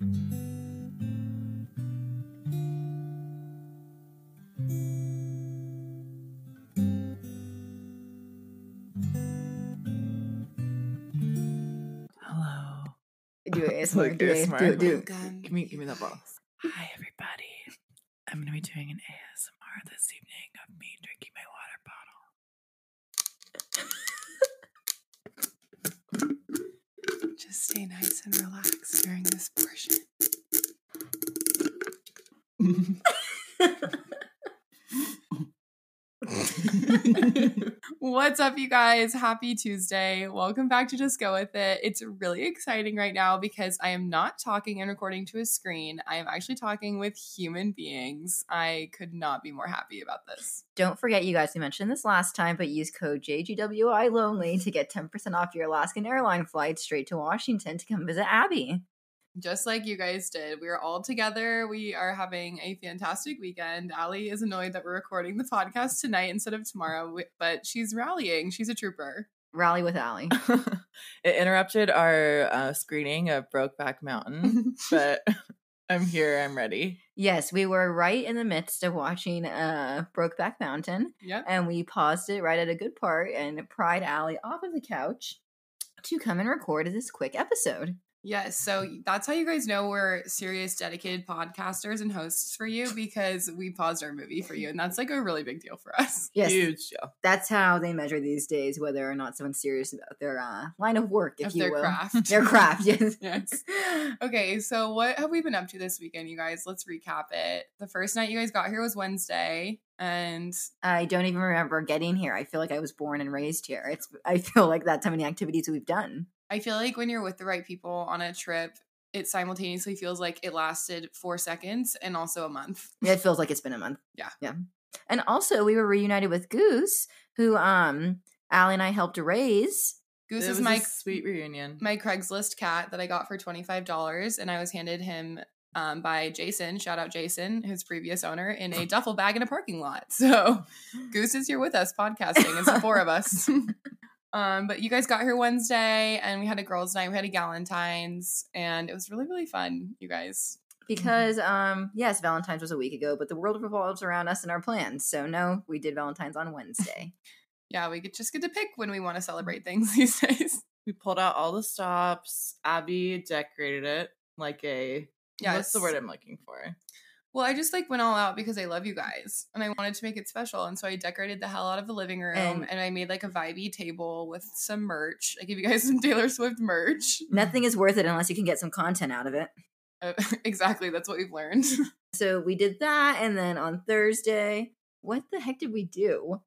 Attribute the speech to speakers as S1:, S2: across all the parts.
S1: Hello.
S2: Do it, ASMR.
S1: Like
S2: do it,
S1: ASMR.
S2: do it, do it.
S3: Welcome.
S1: Give me, give me that bottle. Hi, everybody. I'm gonna be doing an ASMR this evening of me drinking my water bottle.
S3: Just stay nice and relaxed during this portion. What's up, you guys? Happy Tuesday. Welcome back to Just Go With It. It's really exciting right now because I am not talking and recording to a screen. I am actually talking with human beings. I could not be more happy about this.
S2: Don't forget, you guys, we mentioned this last time, but use code JGWI Lonely to get 10% off your Alaskan airline flight straight to Washington to come visit Abby.
S3: Just like you guys did. We are all together. We are having a fantastic weekend. Allie is annoyed that we're recording the podcast tonight instead of tomorrow, but she's rallying. She's a trooper.
S2: Rally with Allie.
S1: it interrupted our uh, screening of Brokeback Mountain, but I'm here. I'm ready.
S2: Yes, we were right in the midst of watching uh, Brokeback Mountain,
S3: Yep.
S2: and we paused it right at a good part and pried Allie off of the couch to come and record this quick episode.
S3: Yes, so that's how you guys know we're serious, dedicated podcasters and hosts for you because we paused our movie for you, and that's like a really big deal for us.
S2: Yes,
S1: Huge deal.
S2: that's how they measure these days whether or not someone's serious about their uh, line of work, if
S3: Of
S2: you
S3: their
S2: will.
S3: craft.
S2: Their craft, yes.
S3: Yes. Okay, so what have we been up to this weekend, you guys? Let's recap it. The first night you guys got here was Wednesday, and
S2: I don't even remember getting here. I feel like I was born and raised here. It's I feel like that's how many activities we've done.
S3: I feel like when you're with the right people on a trip, it simultaneously feels like it lasted four seconds and also a month.
S2: It feels like it's been a month.
S3: Yeah.
S2: Yeah. And also we were reunited with Goose, who um Allie and I helped raise.
S3: Goose
S1: it
S3: is
S1: was
S3: my
S1: a sweet reunion.
S3: my Craigslist cat that I got for twenty five dollars, and I was handed him um, by Jason. Shout out Jason, his previous owner, in a duffel bag in a parking lot. So Goose is here with us podcasting. It's the four of us. um, but you guys got here Wednesday, and we had a girls' night. We had a Galentine's, and it was really really fun. You guys.
S2: Because um yes, Valentine's was a week ago, but the world revolves around us and our plans. So no, we did Valentine's on Wednesday.
S3: Yeah, we get, just get to pick when we want to celebrate things these days.
S1: We pulled out all the stops. Abby decorated it like a.
S3: Yeah,
S1: What's the word I'm looking for?
S3: Well, I just like went all out because I love you guys and I wanted to make it special. And so I decorated the hell out of the living room and,
S2: And-
S3: I made like a vibey table with some merch. I gave you guys some Taylor Swift merch.
S2: Nothing is worth it unless you can get some content out of it.
S3: Uh, exactly. That's what we've learned.
S2: So we did that and then on Thursday, what the heck did we do?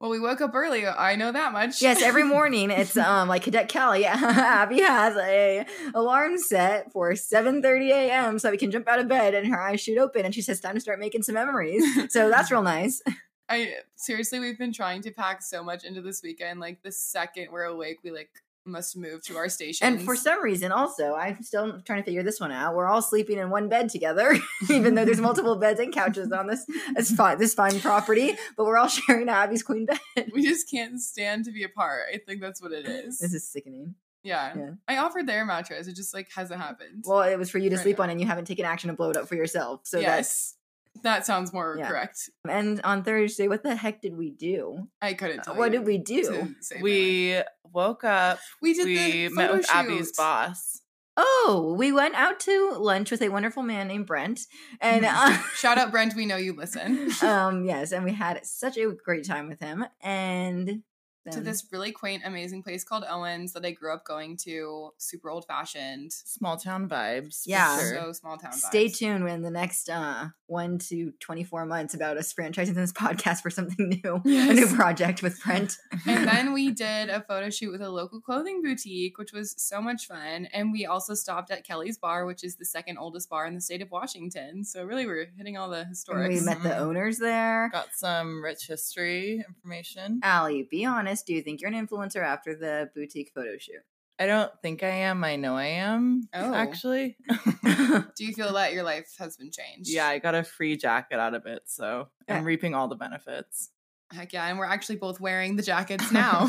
S3: Well, we woke up early. I know that much.
S2: Yes, every morning it's um like Cadet Kelly. Yeah. Abby has a alarm set for 7:30 a.m. so we can jump out of bed and her eyes shoot open and she says time to start making some memories. So that's real nice.
S3: I seriously, we've been trying to pack so much into this weekend. Like the second we're awake, we like must move to our station.
S2: And for some reason, also, I'm still trying to figure this one out. We're all sleeping in one bed together, even though there's multiple beds and couches on this this fine this fine property. But we're all sharing Abby's queen bed.
S3: we just can't stand to be apart. I think that's what it is.
S2: This is sickening.
S3: yeah.
S2: Yeah.
S3: I offered their mattress. It just like hasn't happened.
S2: Well, it was for you to
S3: Right
S2: sleep
S3: now.
S2: on, and you haven't taken action to blow it up for yourself. So that's
S3: yes. That sounds more
S2: Yeah.
S3: correct.
S2: and on Thursday, what the heck did we do?
S3: I couldn't tell
S2: What
S3: you
S2: did we do?
S3: to save.
S1: We woke up.
S3: we did
S1: We
S3: the
S1: met with
S3: photo
S1: Abby's boss.
S2: Oh, we went out to lunch with a wonderful man named Brent, and uh,
S3: Shout out Brent, we know you listen.
S2: um, yes, and we had such a great time with him. And
S3: to this really quaint, amazing place called Owens that I grew up going to, super old fashioned.
S1: Small town vibes.
S2: Yeah.
S1: sure.
S3: So small town.
S2: Stay
S3: vibes.
S2: tuned in the next uh, one to 24 months about us franchising this podcast for something new, a new project with Brent.
S3: and then we did a photo shoot with a local clothing boutique, which was so much fun. And we also stopped at Kelly's Bar, which is the second oldest bar in the state of Washington. So really, we're hitting all the
S2: And
S3: historics.
S2: we met the
S1: Mhm.
S2: owners there.
S1: Got some rich history information.
S2: Allie, be honest. Do you think you're an influencer after the boutique photo shoot?
S1: I don't think I am. I know I am.
S3: Oh.
S1: Actually.
S3: Do you feel that your life has been changed?
S1: yeah, I got a free jacket out of it, so I'm
S2: Yeah.
S1: reaping all the benefits.
S3: Heck yeah, and we're actually both wearing the jackets now.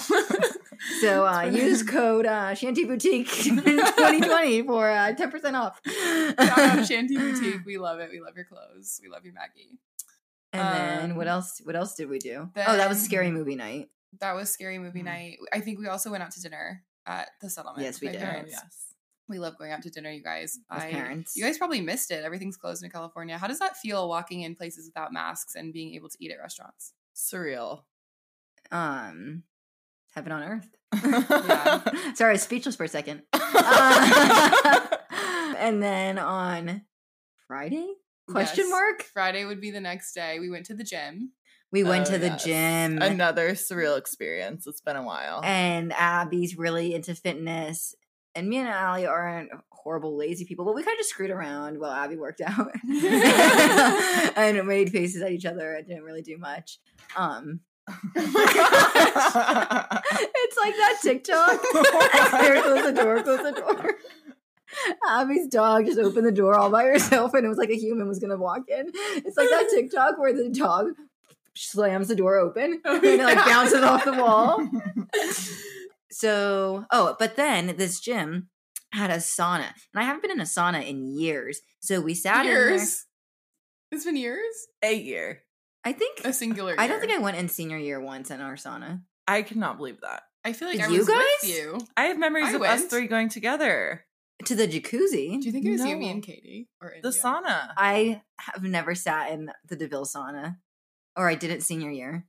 S2: So uh, use code uh, Shanty Boutique 2020 for uh, 10% off.
S3: Shout Shanty Boutique. We love it. We love your clothes. We love you, Maggie.
S2: And then what
S3: Um,
S2: else? What else did we do? oh, that was scary movie night.
S3: That was scary movie
S2: Mhm.
S3: night. I think we also went out to dinner at the settlement.
S2: Yes, we
S3: my
S2: did.
S1: Oh,
S3: parents.
S1: yes.
S3: We love going out to dinner, you guys.
S2: With
S3: I,
S2: parents.
S3: You guys probably missed it. Everything's closed in California. How does that feel walking in places without masks and being able to eat at restaurants?
S1: Surreal.
S2: Um, heaven on earth.
S3: Yeah.
S2: Sorry, I was speechless for a second. Uh, and then on Friday? Question
S3: Yes.
S2: mark?
S3: Friday would be the next day. We went to the gym.
S2: We went
S1: Oh,
S2: to the
S1: yes.
S2: gym.
S1: Another surreal experience. It's been a while.
S2: and Abby's really into fitness. And me and Allie aren't horrible lazy people, but we kind of just screwed around while Abby worked out and made faces at each other. and didn't really do much. Um, it's like that TikTok. There, close the door, close the door. Abby's dog just opened the door all by herself, and it was like a human was gonna walk in. It's like that TikTok where the dog slams the door open oh, and it like bounces off the wall. So, oh, but then this gym had a sauna, and I haven't been in a sauna in years. So we sat in there.
S3: years. It's been years.
S1: a year.
S2: I think
S3: A singular.
S2: I don't think I went in senior year once in our sauna.
S1: I cannot believe that.
S3: I feel like
S2: Did
S3: I
S2: you
S3: was with
S2: guys?
S3: you.
S1: I have memories
S3: I
S1: of us three going together.
S2: To the jacuzzi.
S3: Do you think it was you, me, and Katie, or
S1: The
S3: India?
S1: sauna.
S2: I have never sat in the Deville sauna, or I did it senior year.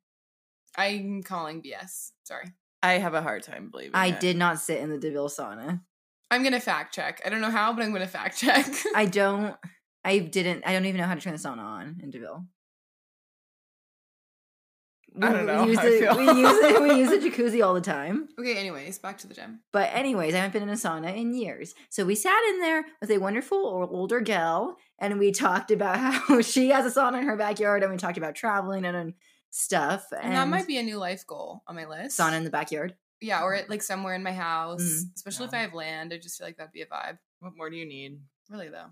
S3: I'm calling BS. Sorry.
S1: I have a hard time believing
S2: I
S1: it.
S2: did not sit in the Deville sauna.
S3: I'm gonna fact check. I don't know how, but I'm gonna fact check.
S2: I don't. I didn't. I don't even know how to turn the sauna on in Deville.
S1: I don't know
S2: We use,
S1: how
S2: the, we use it. We use the jacuzzi all the time.
S3: okay. Anyways, back to the gym.
S2: But anyways, I haven't been in a sauna in years. So we sat in there with a wonderful or- older gal, and we talked about how she has a sauna in her backyard, and we talked about traveling and, and stuff. And,
S3: And, that might be a new life goal on my list.
S2: sauna in the backyard.
S3: Yeah, or like somewhere in my house,
S2: Mhm.
S3: especially if I have land. I just feel like that'd be a vibe.
S1: What more do you need?
S3: Really though.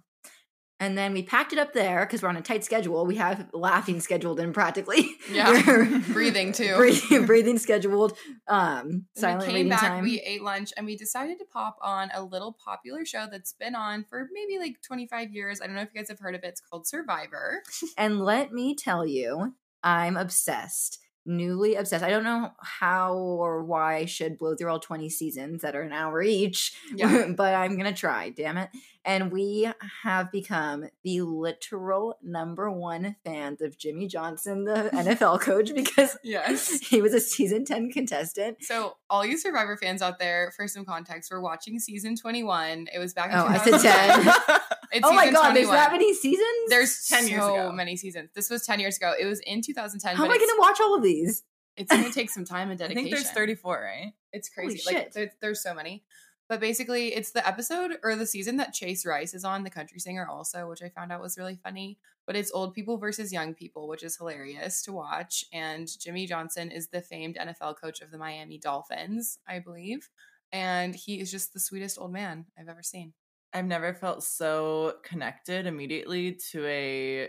S2: And then we packed it up there because we're on a tight schedule. We have laughing scheduled in practically.
S3: Yeah. Breathing, too.
S2: breathing, breathing scheduled. Um, silent
S3: we came back,
S2: time.
S3: we ate lunch, and we decided to pop on a little popular show that's been on for maybe like 25 years. I don't know if you guys have heard of it. It's called Survivor.
S2: And let me tell you, I'm obsessed. Newly obsessed. I don't know how or why I should blow through all 20 seasons that are an hour each,
S3: Yeah.
S2: but I'm going to try, damn it. And we have become the literal number one fans of Jimmy Johnson, the NFL coach, because
S3: Yes.
S2: he was a season 10 contestant.
S3: So, all you Survivor fans out there, for some context, we're watching season 21. It was back in
S2: Oh, I said
S3: 2010. It's
S2: oh my
S3: season
S2: God, there's
S3: 21.
S2: that many seasons?
S3: There's
S1: 10
S3: so
S1: years ago.
S3: many seasons. This was 10 years ago. It was in 2010.
S2: How am I going to watch all of these?
S3: It's going to take some time and
S1: I
S3: dedication.
S1: think there's 34, right?
S3: It's
S2: Holy
S3: crazy. Like
S2: shit.
S3: there, there's so many. But basically, it's the episode or the season that Chase Rice is on, the country singer, also, which I found out was really funny. But it's old people versus young people, which is hilarious to watch. And Jimmy Johnson is the famed NFL coach of the Miami Dolphins, I believe. And he is just the sweetest old man I've ever seen.
S1: I've never felt so connected immediately to a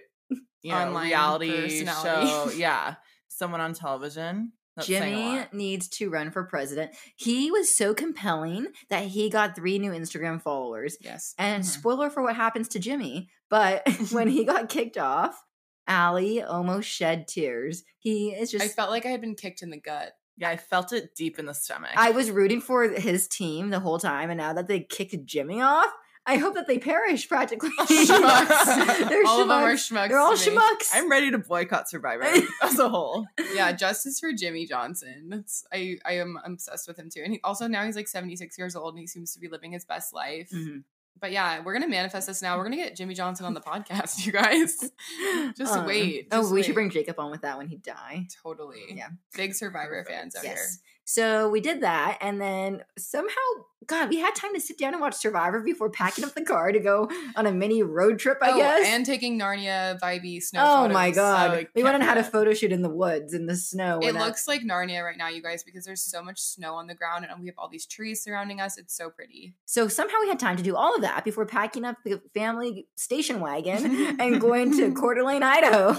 S1: you know
S3: Online
S1: reality show. Yeah, someone on television. That's
S2: Jimmy needs to run for president. He was so compelling that he got three new Instagram followers.
S3: Yes.
S2: And
S1: Mhm.
S2: spoiler for what happens to Jimmy, but when he got kicked off, Allie almost shed tears. He is just.
S3: I felt like I had been kicked in the gut.
S1: Yeah, I felt it deep in the stomach.
S2: I was rooting for his team the whole time, and now that they kicked Jimmy off, I hope that they perish practically.
S3: Schmucks.
S2: They're
S3: all of them are
S2: schmucks.
S3: schmucks.
S2: They're all schmucks.
S1: I'm ready to boycott Survivor as a whole.
S3: yeah, justice for Jimmy Johnson. That's I I am obsessed with him too. And he, also now he's like 76 years old and he seems to be living his best life.
S2: Mhm.
S3: But yeah, we're gonna manifest this now. We're gonna get Jimmy Johnson on the podcast, you guys. Just
S2: Um,
S3: wait.
S2: oh,
S3: just
S2: we should bring Jacob on with that when he die.
S3: totally.
S2: Yeah.
S3: Big Survivor fans out
S2: Yes. So we did that, and then somehow, God, we had time to sit down and watch Survivor before packing up the car to go on a mini road trip. I
S3: here.
S2: guess.
S3: Oh, and taking Narnia vibey snow.
S2: oh my. God,
S1: Oh,
S2: we went and had a photo shoot in the woods in the snow.
S3: It looks like Narnia right now, you guys, because there's so much snow on the ground and we have all these trees surrounding us. It's so pretty.
S2: so somehow we had time to do all of that before packing up the family station wagon and going to Coeur d'Alene, Idaho.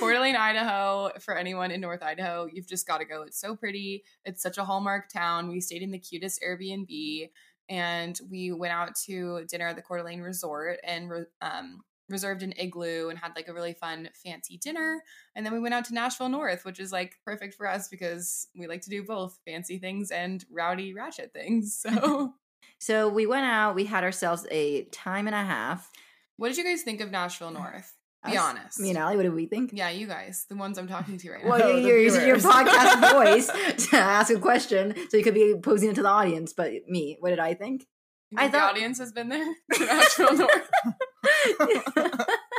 S3: Coeur d'Alene, Idaho, for anyone in North Idaho, you've just got to go. It's so pretty. It's It's such a hallmark town. We stayed in the cutest Airbnb and we went out to dinner at the Coeur d'Alene Resort and re- um, reserved an igloo and had like a really fun, fancy dinner. And then we went out to Nashville North, which is like perfect for us because we like to do both fancy things and rowdy, ratchet things. So,
S2: So we went out. We had ourselves a time and a half.
S3: what did you guys think of Nashville North? Be
S2: Us-
S3: honest.
S2: Me and Allie, what did we think?
S3: Yeah, you guys, the ones I'm talking to right now.
S2: Well,
S1: Oh,
S2: you're, you're using your podcast voice to ask a question, so you could be posing it to the audience. But me, what did I think?
S3: You
S2: I
S3: think the
S2: thought-
S3: audience has been there. to Nashville North.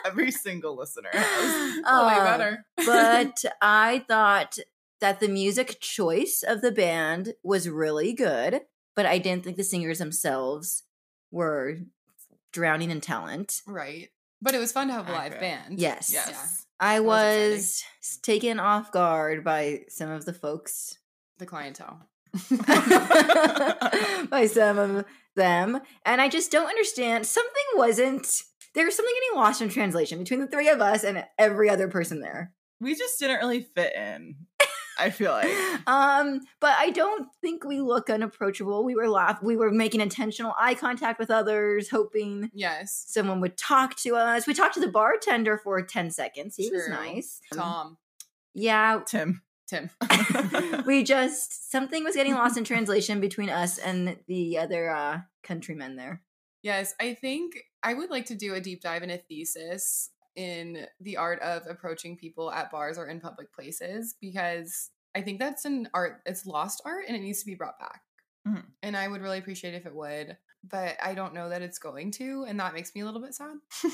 S1: Every single listener has.
S3: Well, they
S2: Uh,
S3: better.
S2: but I thought that the music choice of the band was really good, but I didn't think the singers themselves were drowning in talent.
S3: right, but it was fun to have a live
S1: Accurate.
S3: band.
S2: Yes.
S1: Yes.
S2: I
S3: was
S2: was taken off guard by some of the folks,
S3: the clientele.
S2: by some of them, and I just don't understand. Something wasn't. There was something getting lost in translation between the three of us and every other person there.
S1: We just didn't really fit in. I feel like.
S2: um, but I don't think we look unapproachable. We were laugh we were making intentional eye contact with others, hoping
S3: Yes,
S2: someone would talk to us. We talked to the bartender for 10 seconds. He was nice.
S3: Tom,
S2: Yeah.
S1: Tim.
S3: Tim.
S2: we just something was getting lost in translation between us and the other uh countrymen there.
S3: Yes, I think I would like to do a deep dive in a thesis in the art of approaching people at bars or in public places because I think that's an art, it's lost art and it needs to be brought back.
S1: Mhm.
S3: And I would really appreciate if it would, but I don't know that it's going to. And that makes me a little bit sad.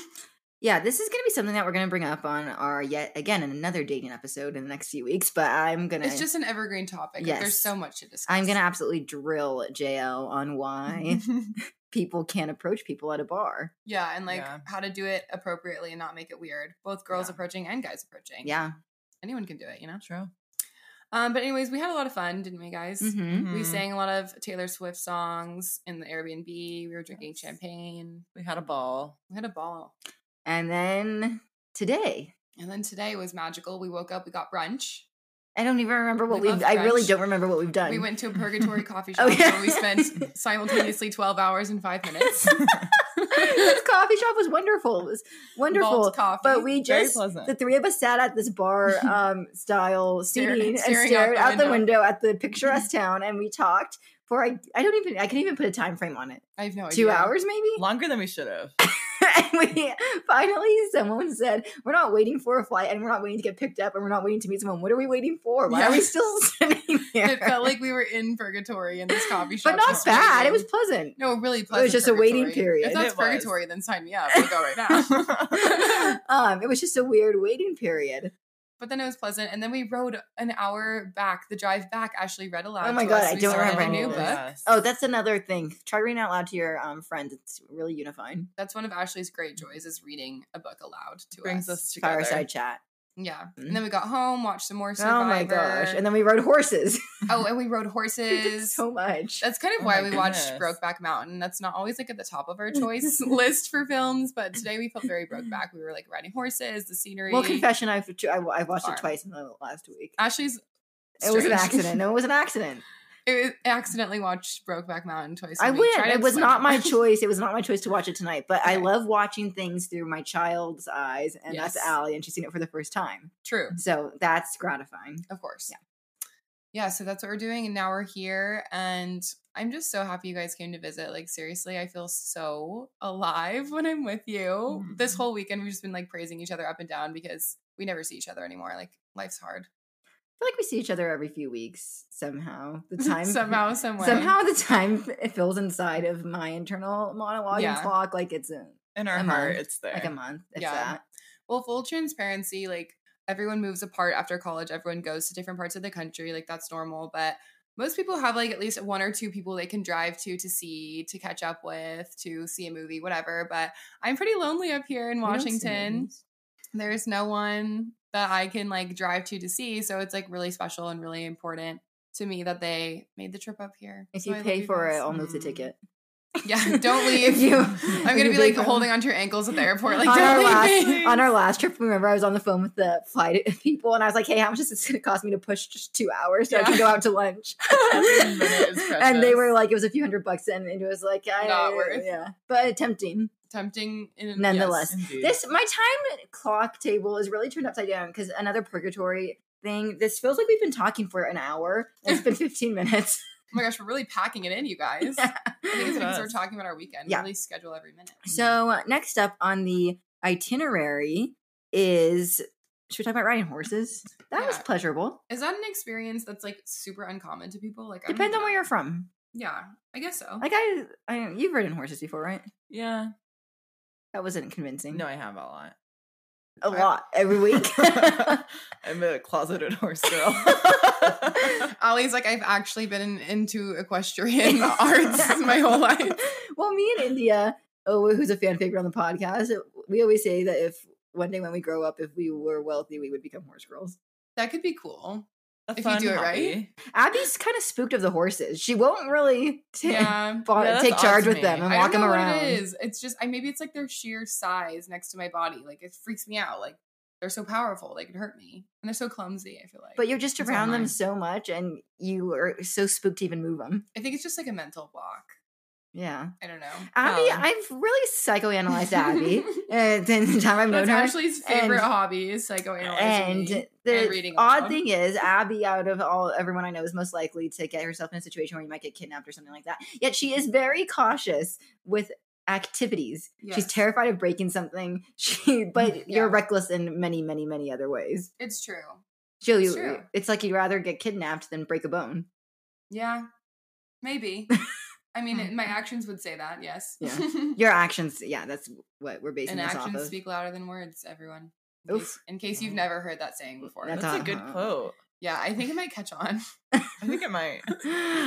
S2: Yeah, this is going to be something that we're going to bring up on our yet again in another dating episode in the next few weeks, but I'm going to
S3: it's just an evergreen topic. Like, there's so much to discuss.
S2: I'm going to absolutely drill JL on why people can't approach people at a bar.
S3: yeah, and like
S1: Yeah.
S3: how to do it appropriately and not make it weird. Both girls
S1: Yeah.
S3: approaching and guys approaching.
S2: Yeah.
S3: Anyone can do it, you know?
S1: True.
S3: Um, but anyways, we had a lot of fun, didn't we, guys?
S2: Mhm.
S3: We
S1: Mhm.
S3: sang a lot of Taylor Swift songs in the Airbnb. We were drinking
S1: Yes.
S3: champagne.
S1: We had a ball.
S3: We had a ball.
S2: And then today,
S3: And then today was magical. We woke up, we got brunch.
S2: I don't even remember what
S3: We
S2: we have
S3: love
S2: I really don't remember what we've done.
S3: We went to a purgatory coffee shop
S2: Oh,
S3: shop
S2: yeah.
S3: where we spent simultaneously 12 hours and five minutes.
S2: this coffee shop was wonderful. It was wonderful.
S3: Coffee.
S2: But we
S1: Very
S2: just
S1: pleasant.
S2: the three of us sat at this bar um style
S3: Stare-
S2: seating and
S3: staring
S2: stared
S3: out
S2: out
S3: the
S2: the window at the picturesque town and we talked for I I don't even I can even put a time frame on it.
S3: I have no idea.
S2: Two hours maybe?
S1: Longer than we should have.
S2: and we finally someone said, We're not waiting for a flight and we're not waiting to get picked up and we're not waiting to meet someone. What are we waiting for? Why are we still sitting here?
S3: It felt like we were in purgatory in this coffee shop.
S2: but not
S3: just
S2: bad. It was pleasant.
S3: no, really pleasant.
S2: It was just a waiting period.
S3: If that's
S1: It was.
S3: purgatory, then sign me up. We'll go right now.
S2: um, it was just a weird waiting period.
S3: But then it was pleasant, and then we rode an hour back. The drive back, Ashley read aloud.
S2: Oh my
S3: to
S2: God,
S3: us.
S2: I
S3: We
S2: don't remember
S3: a new
S2: of
S3: book.
S1: yes.
S2: Oh, that's another thing. Try reading out loud to your um, friends. It's really unifying.
S3: That's one of Ashley's great joys is reading a book aloud to
S1: brings
S3: us.
S1: us together.
S2: Fireside chat.
S3: Yeah, and then mm-hmm. we got home, watched some more Survivor.
S2: Oh my gosh! And then we rode horses.
S3: oh, and we rode horses.
S2: so much.
S3: That's kind of
S1: Oh
S3: why we watched. Brokeback Mountain. That's not always like at the top of our choice list for films, but today we felt very Brokeback. We were like riding horses, the scenery.
S2: Well, confession, I've I, I watched
S3: Farm.
S2: it twice in the last week.
S3: Ashley's.
S2: It was an accident. No, it was an accident.
S3: I accidentally watched Brokeback Mountain twice.
S2: I
S3: week.
S2: win.
S3: Try to
S2: It was not my choice. It was not my choice to watch it tonight. But I love watching things through my child's eyes, and that's
S3: Yes.
S2: Allie, and she's seen it for the first time.
S3: True.
S2: So that's gratifying.
S3: Of course.
S2: Yeah.
S3: Yeah, so that's what we're doing. And now we're here. And I'm just so happy you guys came to visit. Like, seriously, I feel so alive when I'm with you. This
S1: Mhm.
S3: whole weekend, we've just been like praising each other up and down because we never see each other anymore. Like, life's hard.
S2: I feel like we see each other every few weeks somehow. The time
S3: Somehow, some way.
S2: somehow the time it fills inside of my internal monologue
S3: Yeah.
S2: and clock like it's a
S1: In our
S2: A
S1: heart,
S2: month.
S1: it's there.
S2: like a month. It's
S3: Yeah.
S2: that.
S3: Well, full transparency, like everyone moves apart after college. Everyone goes to different parts of the country. Like that's normal. But most people have like at least one or two people they can drive to to see, to catch up with, to see a movie, whatever. But I'm pretty lonely up here in
S2: We don't see
S3: Washington. There's no one that I can like drive to to see. So it's like really special and really important to me that they made the trip up here.
S2: If
S3: So
S2: you
S3: I love
S2: pay for it. I'll move the ticket.
S3: Yeah, don't leave.
S2: you-
S3: I'm gonna be like
S2: from-
S3: holding onto your ankles at the airport. Like,
S2: on our
S3: don't
S2: last
S3: leave me.
S2: on our last trip, remember I was on the phone with the flight people, and I was like, "Hey, how much is this going to cost me to push just two hours so I can go out to lunch?"
S1: Every minute is
S2: and they were like, "It was a few hundred bucks," and it was like, I,
S3: Not worth.
S2: yeah, but tempting
S3: tempting in
S2: nonetheless.
S3: yes.
S2: This my time clock table is really turned upside down because another purgatory thing. This feels like we've been talking for an hour. It's been 15 minutes.
S3: Oh my gosh, we're really packing it in, you guys. I think it's because we're talking about our weekend.
S2: Yeah.
S3: Really schedule every minute.
S2: So uh, next up on the itinerary is should we talk about riding horses? That was pleasurable.
S3: Is that an experience that's like super uncommon to people? Like, I
S2: Depends on where you're from.
S3: Yeah, I guess so.
S2: Like I, I you've ridden horses before, right?
S1: yeah.
S2: That wasn't convincing.
S1: No, I have a lot.
S2: a
S3: I-
S2: lot every week.
S1: I'm a closeted horse girl.
S3: Ollie's like, I've actually been in, into equestrian arts my whole life.
S2: well, me and India, oh, who's a fan favorite on the podcast, we always say that if one day when we grow up, if we were wealthy, we would become horse girls.
S3: That could be cool. If you do it right.
S2: Abby's kind of spooked of the horses. She won't really ta-
S3: Yeah.
S1: Yeah,
S2: take charge with them and walk them around.
S3: it is. It's just I maybe it's like their sheer size next to my body. Like it freaks me out. Like they're so powerful, they could hurt me. And they're so clumsy, I feel like.
S2: But you're just
S3: It's
S2: around them so much, and you are so spooked to even move them.
S3: I think it's just like a mental block.
S2: Yeah,
S3: I don't know.
S2: Abby,
S1: Um.
S2: I've really psychoanalyzed Abby uh, since the time I've known her.
S3: Ashley's favorite
S2: and-
S3: hobby is psychoanalyzing.
S2: and
S3: me.
S2: the
S3: and reading
S2: odd
S3: aloud.
S2: thing is abby out of all everyone i know is most likely to get herself in a situation where you might get kidnapped or something like that yet she is very cautious with activities she's terrified of breaking something she but
S3: Yeah.
S2: you're reckless in many many many other ways
S3: It's true.
S2: she'll
S3: It's
S2: you
S3: true.
S2: it's like you'd rather get kidnapped than break a bone
S3: Yeah. Maybe. I mean, it- my actions would say that, yes.
S2: Yeah. your actions yeah that's what we're basing
S3: and
S2: this off
S3: actions speak louder than words, everyone. In
S2: Oof.
S3: case, in case you've never heard that saying before.
S2: That's
S1: That's a good
S2: Uh-huh.
S1: quote.
S3: yeah, I think it might catch on.
S1: I think it might.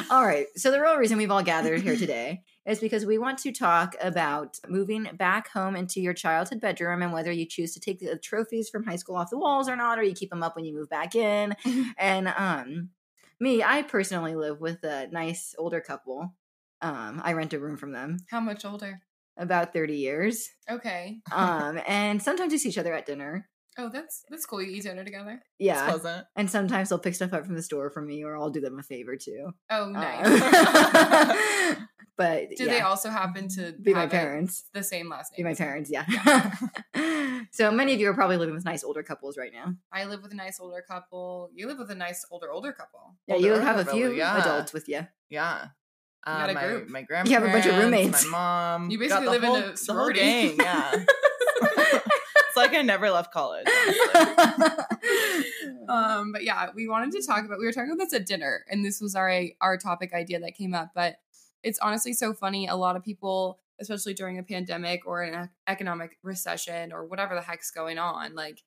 S2: all right. So the real reason we've all gathered here today is because we want to talk about moving back home into your childhood bedroom and whether you choose to take the trophies from high school off the walls or not, or you keep them up when you move back in. and um, me, I personally live with a nice older couple. Um, I rent a room from them
S3: How much older?
S2: about 30 years.
S3: Okay.
S2: Um, and sometimes we see each other at dinner.
S3: Oh, that's that's cool. You eat dinner together.
S2: Yeah. And sometimes they'll pick stuff up from the store for me or I'll do them a favor too.
S3: Oh,
S2: Uh,
S3: nice.
S2: but
S3: Do
S2: yeah.
S3: they also happen to
S2: be my parents?
S3: the same last name.
S2: Be my parents, yeah. so many of you are probably living with nice older couples right now.
S3: I live with a nice older couple. You live with a nice older older couple.
S2: Yeah,
S1: Older
S2: you have a few
S1: yeah.
S2: adults with you.
S1: Yeah.
S3: You
S1: Uh,
S3: got a
S1: my,
S3: group.
S1: my
S2: You
S1: grandparents,
S2: have a bunch of roommates.
S1: my mom.
S3: You
S1: got
S3: basically
S1: the
S3: live in a
S1: the whole
S3: sorority.
S1: gang. Yeah, it's like I never left college.
S3: um, but yeah, we wanted to talk about. We were talking about this at dinner, and this was our our topic idea that came up. But it's honestly so funny. A lot of people, especially during a pandemic or an economic recession or whatever the heck's going on, like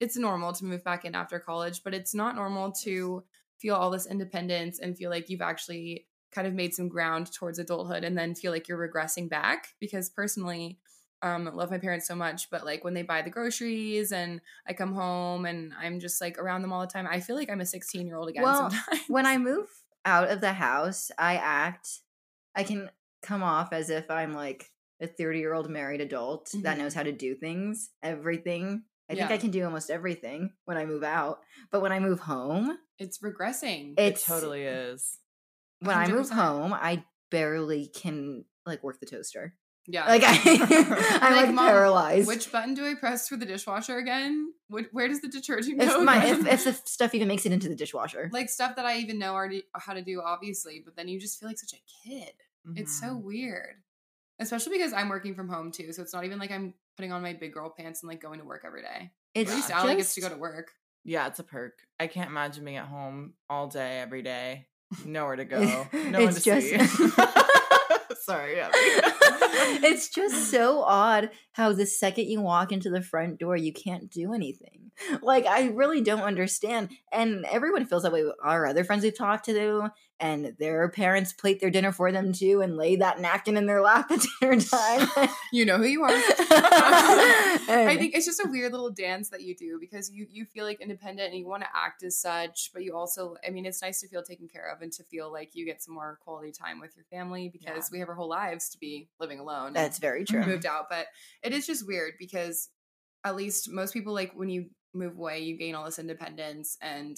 S3: it's normal to move back in after college, but it's not normal to feel all this independence and feel like you've actually kind of made some ground towards adulthood and then feel like you're regressing back because personally um love my parents so much but like when they buy the groceries and I come home and I'm just like around them all the time I feel like I'm a 16 year old again
S2: Well,
S3: sometimes
S2: when I move out of the house, I act, I can come off as if I'm like a 30 year old married adult that
S3: Mhm.
S2: knows how to do things, everything. I think
S3: Yeah.
S2: I can do almost everything when I move out. But when I move home,
S3: it's regressing
S1: It totally is.
S2: When I move home, I barely can like work the toaster.
S3: yeah
S2: Like I, I'm like,
S3: Mom,
S2: paralyzed.
S3: which button do I press for the dishwasher again Wh- where does the detergent
S2: if
S3: go
S2: my if, if the stuff even makes it into the dishwasher.
S3: like stuff that I even know already how to do obviously but then you just feel like such a kid It's so
S1: Mhm.
S3: weird. Especially because I'm working from home too. So it's not even like I'm putting on my big girl pants and like going to work every day.
S2: It's
S3: At least
S2: just,
S3: Allie gets to go to work.
S1: Yeah, it's a perk. I can't imagine being at home all day, every day, nowhere to go,
S2: It's-
S1: no one to
S2: just-
S1: see. Sorry, Abby.
S2: it's just so odd how the second you walk into the front door, you can't do anything. like I really don't understand. And everyone feels that way. Our other friends we've talked to, and their parents plate their dinner for them too, and lay that napkin in their lap at dinner time.
S3: You know who you are. I think it's just a weird little dance that you do because you you feel like independent and you want to act as such, but you also, I mean, it's nice to feel taken care of and to feel like you get some more quality time with your family because
S2: Yeah.
S3: we have our whole lives to be living alone.
S2: that's very true.
S3: moved out, but it is just weird because at least most people like when you move away, you gain all this independence and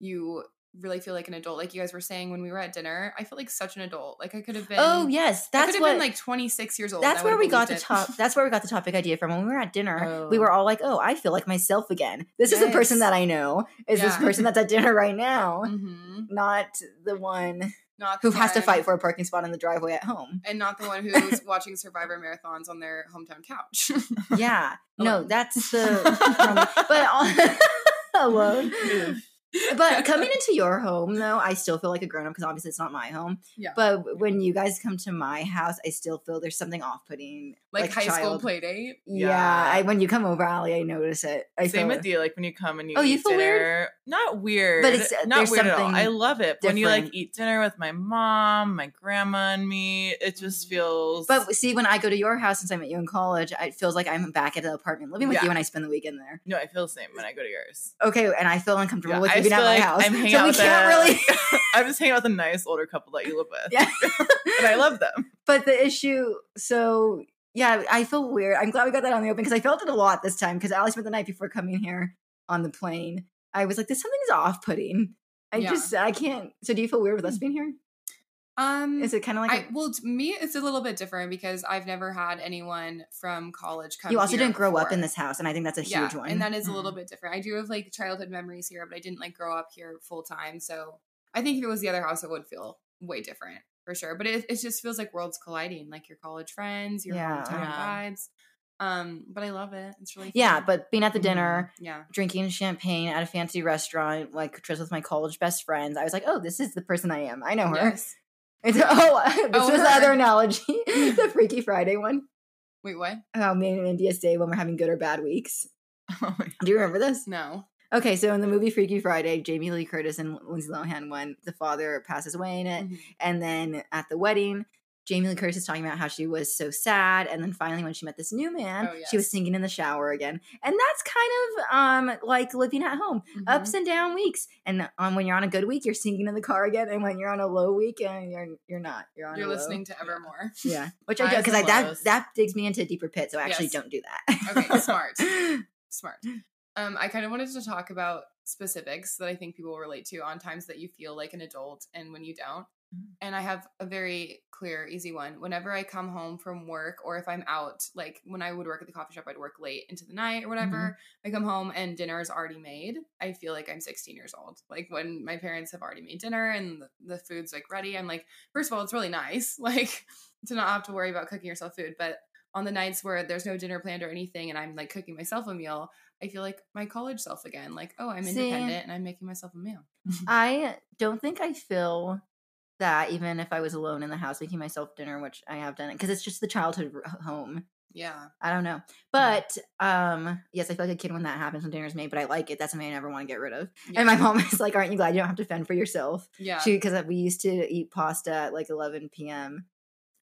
S3: you really feel like an adult. Like you guys were saying when we were at dinner, I feel like such an adult. Like I could have been.
S2: Oh yes,
S3: I
S2: that's
S3: could have
S2: what.
S3: been like 26 years old.
S2: that's where we got the top. That's where we got the topic idea from. When we were at dinner, we
S1: Oh.
S2: were all like, "Oh, I feel like myself again. This is the person that I know. Is this person that's at dinner right now,
S3: Mhm.
S2: not the one
S3: Not
S2: who
S3: the
S2: has to fight for a parking spot in the driveway at home."
S3: and not the one who's watching Survivor marathons on their hometown couch.
S2: Yeah, no, that's the. but alone. But coming into your home, though, I still feel like a grown up because obviously it's not my home.
S3: Yeah.
S2: But when you guys come to my house, I still feel there's something off putting.
S3: like, high school
S2: child.
S3: play date.
S2: Yeah,
S1: Yeah.
S2: I, when you come over, Allie, I notice it. I
S1: Same
S2: feel
S1: with you. Like when you come and you
S2: Oh,
S1: eat
S2: you feel weird?
S1: Not weird,
S2: But it's- uh,
S1: not
S2: there's
S1: weird at all. I love it when you like eat dinner with my mom, my grandma, and me. It just feels.
S2: But see, when I go to your house since I met you in college, it feels like I'm back at the apartment living with
S1: Yeah.
S2: you and I spend the weekend there.
S1: no, I feel the same when I go to yours.
S2: Okay, and I feel uncomfortable
S1: Yeah,
S2: with
S1: I just
S2: being my
S1: like
S2: house.
S1: I'm hanging
S2: so
S1: out
S2: we
S1: with
S2: can't
S1: a-
S2: really.
S1: I'm just hanging out with a nice older couple that you live with,
S2: yeah.
S1: and I love them.
S2: but the issue, so yeah, I feel weird. I'm glad we got that on the open because I felt it a lot this time because Allie spent the night before coming here on the plane. I was like, this something's off putting. I
S3: Yeah.
S2: just, I can't. So do you feel weird with us hmm. being here?
S3: Um,
S2: Is it kind of like
S3: I
S2: a-
S3: well, to me, it's a little bit different because I've never had anyone from college come.
S2: you also didn't grow up in this house, and I think that's a
S3: yeah,
S2: huge one.
S3: and that is a little bit different. I do have like childhood memories here, but I didn't like grow up here full time. So I think if it was the other house, it would feel way different for sure. But it, it just feels like worlds colliding, like your college friends, your
S2: Yeah.
S3: hometown
S1: Yeah.
S3: vibes. Um, but I love it. It's really
S2: yeah, but being at the
S1: Mhm.
S2: dinner,
S3: yeah,
S2: drinking champagne at a fancy restaurant, like just with my college best friends, I was like, oh, this is the person I am. I know her.
S3: yes.
S2: It's, oh, this
S3: Oh,
S2: was the other analogy, the Freaky Friday one.
S3: Wait, what?
S2: How me and India say when we're having good or bad weeks.
S1: Oh
S2: Do you remember this?
S3: No.
S2: Okay, so in the movie Freaky Friday, Jamie Lee Curtis and Lindsay Lohan, when the father passes away in it,
S3: Mhm.
S2: and then at the wedding, Jamie Lee Curtis is talking about how she was so sad, and then finally when she met this new man,
S3: Oh,
S2: she was
S3: yes.
S2: singing in the shower again, and that's kind of um like living at home,
S3: Mhm.
S2: ups and down weeks, and um, when you're on a good week, you're singing in the car again, and when you're on a low week, and you're you're not, you're on.
S3: You're
S2: a low.
S3: listening to Evermore.
S2: yeah, which I do because I that that digs me into a deeper pit, so I actually
S3: Yes.
S2: don't do that.
S3: Okay, smart. Smart. Um, I kind of wanted to talk about specifics that I think people relate to on times that you feel like an adult and when you don't.
S1: Mhm.
S3: And I have a very clear, easy one. Whenever I come home from work or if I'm out, like when I would work at the coffee shop, I'd work late into the night or whatever. I come home and dinner is already made. I feel like I'm 16 years old. Like when my parents have already made dinner and the, the food's like ready, I'm like, first of all, it's really nice, like to not have to worry about cooking yourself food. But on the nights where there's no dinner planned or anything and I'm like cooking myself a meal, I feel like my college self again. Like, oh, I'm
S2: See?
S3: independent and I'm making myself a meal.
S2: I don't think I feel that even if I was alone in the house making myself dinner, which I have done it because it's just the childhood home.
S3: Yeah.
S2: I don't know, but um, yes, I feel like a kid when that happens when dinner's made. But I like it. That's something I never want to get rid of.
S3: yeah.
S2: And my mom is like, "Aren't you glad you don't have to fend for yourself?"
S3: yeah.
S2: She because we used to eat pasta at like 11 p.m.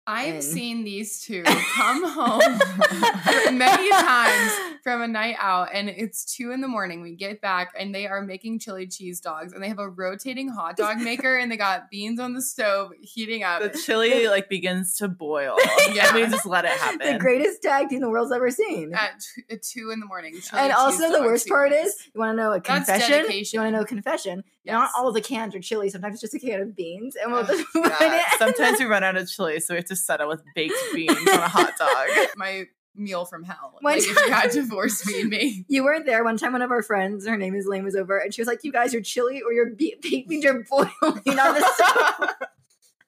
S3: I've
S2: and-
S3: seen these two come home many times from a night out and it's two in the morning. We get back and they are making chili cheese dogs and they have a rotating hot dog maker and they got beans on the stove heating up.
S1: the chili like begins to boil.
S3: Yeah.
S1: we just let it happen.
S2: the greatest tag team the world's ever seen.
S3: at, t- two in the morning. chili
S2: and also the
S3: dogs
S2: worst part is, you want to know a
S3: That's
S2: confession? You want to know a confession? Not
S3: Yes.
S2: all the cans are chili. Sometimes it's just a can of beans, and we'll
S3: Ugh,
S2: just put
S3: yeah.
S2: it.
S1: Sometimes we run out of chili, so we have to settle with baked beans on a hot dog.
S3: my meal from hell.
S2: One
S3: like if you had to force feed me.
S2: You weren't there one time. One of our friends, her name is Lane, was over, and she was like, "You guys, your chili or your be- baked beans are boiling on the stove."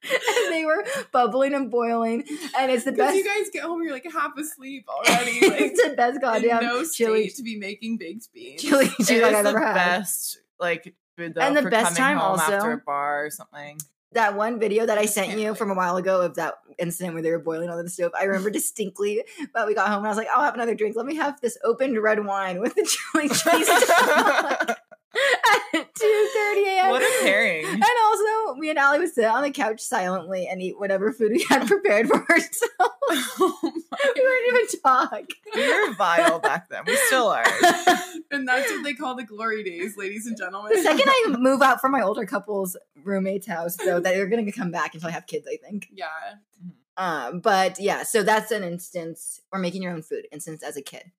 S2: and they were bubbling and boiling, and it's the
S3: Because
S2: best.
S3: you guys get home, you're like half asleep already. Like
S2: it's the best
S3: in
S2: goddamn
S3: no
S2: chili
S3: state to be making baked beans.
S2: chili
S1: It is
S2: I've
S1: the
S2: ever had.
S1: best like food though
S2: And the
S1: for
S2: best
S1: coming
S2: time
S1: home
S2: also-
S1: after a bar or something.
S2: That one video that I sent you from a while ago of that incident where they were boiling on the stove. I remember distinctly, but we got home and I was like, I'll have another drink. Let me have this opened red wine with the chili cheese at 2.30 a.m.
S1: what a pairing.
S2: And also, me and Allie would sit on the couch silently and eat whatever food we had prepared for ourselves.
S3: oh
S2: we wouldn't even talk.
S1: We were vile back then. We still are.
S3: and that's what they call the glory days, ladies and gentlemen.
S2: The second I move out from my older couple's roommate's house, though, that they're going to come back until I have kids, I think.
S3: yeah.
S2: Um, but yeah, so that's an instance, or making your own food instance as a kid.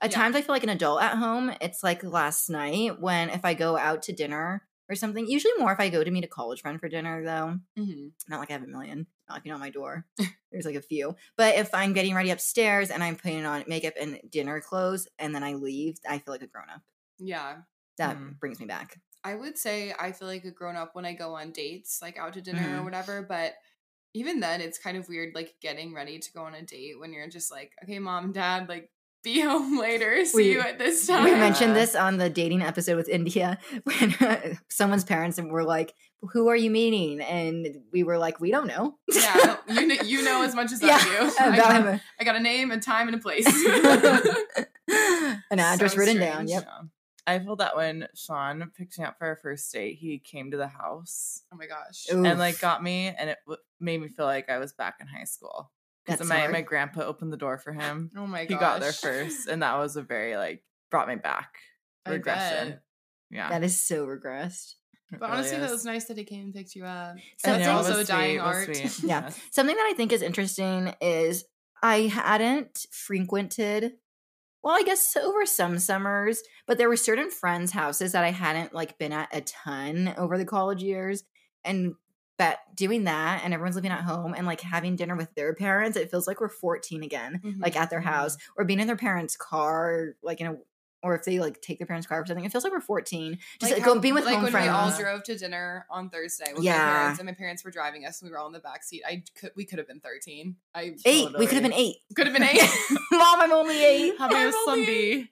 S2: At
S3: Yeah.
S2: times, I feel like an adult at home. It's like last night when if I go out to dinner or something, usually more if I go to meet a college friend for dinner, though.
S3: hmm
S2: Not like I have a million knocking on my door. There's like a few. But if I'm getting ready upstairs and I'm putting on makeup and dinner clothes and then I leave, I feel like a grown up.
S3: Yeah.
S2: That
S1: Mm.
S2: brings me back.
S3: I would say I feel like a grown up when I go on dates, like out to dinner
S2: Mhm.
S3: or whatever. But even then, it's kind of weird, like getting ready to go on a date when you're just like, okay, mom dad, like be home later. See
S2: We-
S3: you at this time.
S2: We mentioned this on the dating episode with India when uh, someone's parents were like, "Who are you meeting?" And we were like, "We don't know."
S3: yeah, you know, you know as much as
S2: yeah,
S3: I do. I got,
S2: him.
S3: I got a name, a time, and a place.
S2: An address
S3: So
S2: written down. Yep.
S1: Yeah. I felt that when Sean picked me up for our first date, he came to the house
S3: oh my gosh.
S2: Ooh.
S1: and like got me, and it w- made me feel like I was back in high school. Because my
S2: hard.
S1: my grandpa opened the door for him.
S3: Oh my gosh.
S1: He got there first, and that was a very like brought me back regression. Yeah,
S2: That is so regressed.
S1: it
S3: But
S1: really
S3: honestly, that was nice that he came and picked you up.
S2: So
S3: That's also dying
S1: sweet, was
S3: art.
S2: Yeah. Something that I think is interesting is I hadn't frequented well, I guess over some summers, but there were certain friends' houses that I hadn't like been at a ton over the college years. And that doing that and everyone's living at home and like having dinner with their parents, it feels like we're 14 again,
S3: Mhm.
S2: like at their house, or being in their parents' car, like in a or if they like take their parents' car or something, it feels like we're 14. Just like,
S3: how-
S2: go being with
S3: like
S2: home
S3: when
S2: friends.
S3: we all drove to dinner on Thursday with
S2: Yeah.
S3: my parents, and my parents were driving us, and we were all in the back seat. I could, we could have been thirteen. I
S2: eight. We could have been eight.
S3: could have been eight.
S2: Mom, I'm only eight.
S1: Happy
S3: I'm only
S1: Sunday.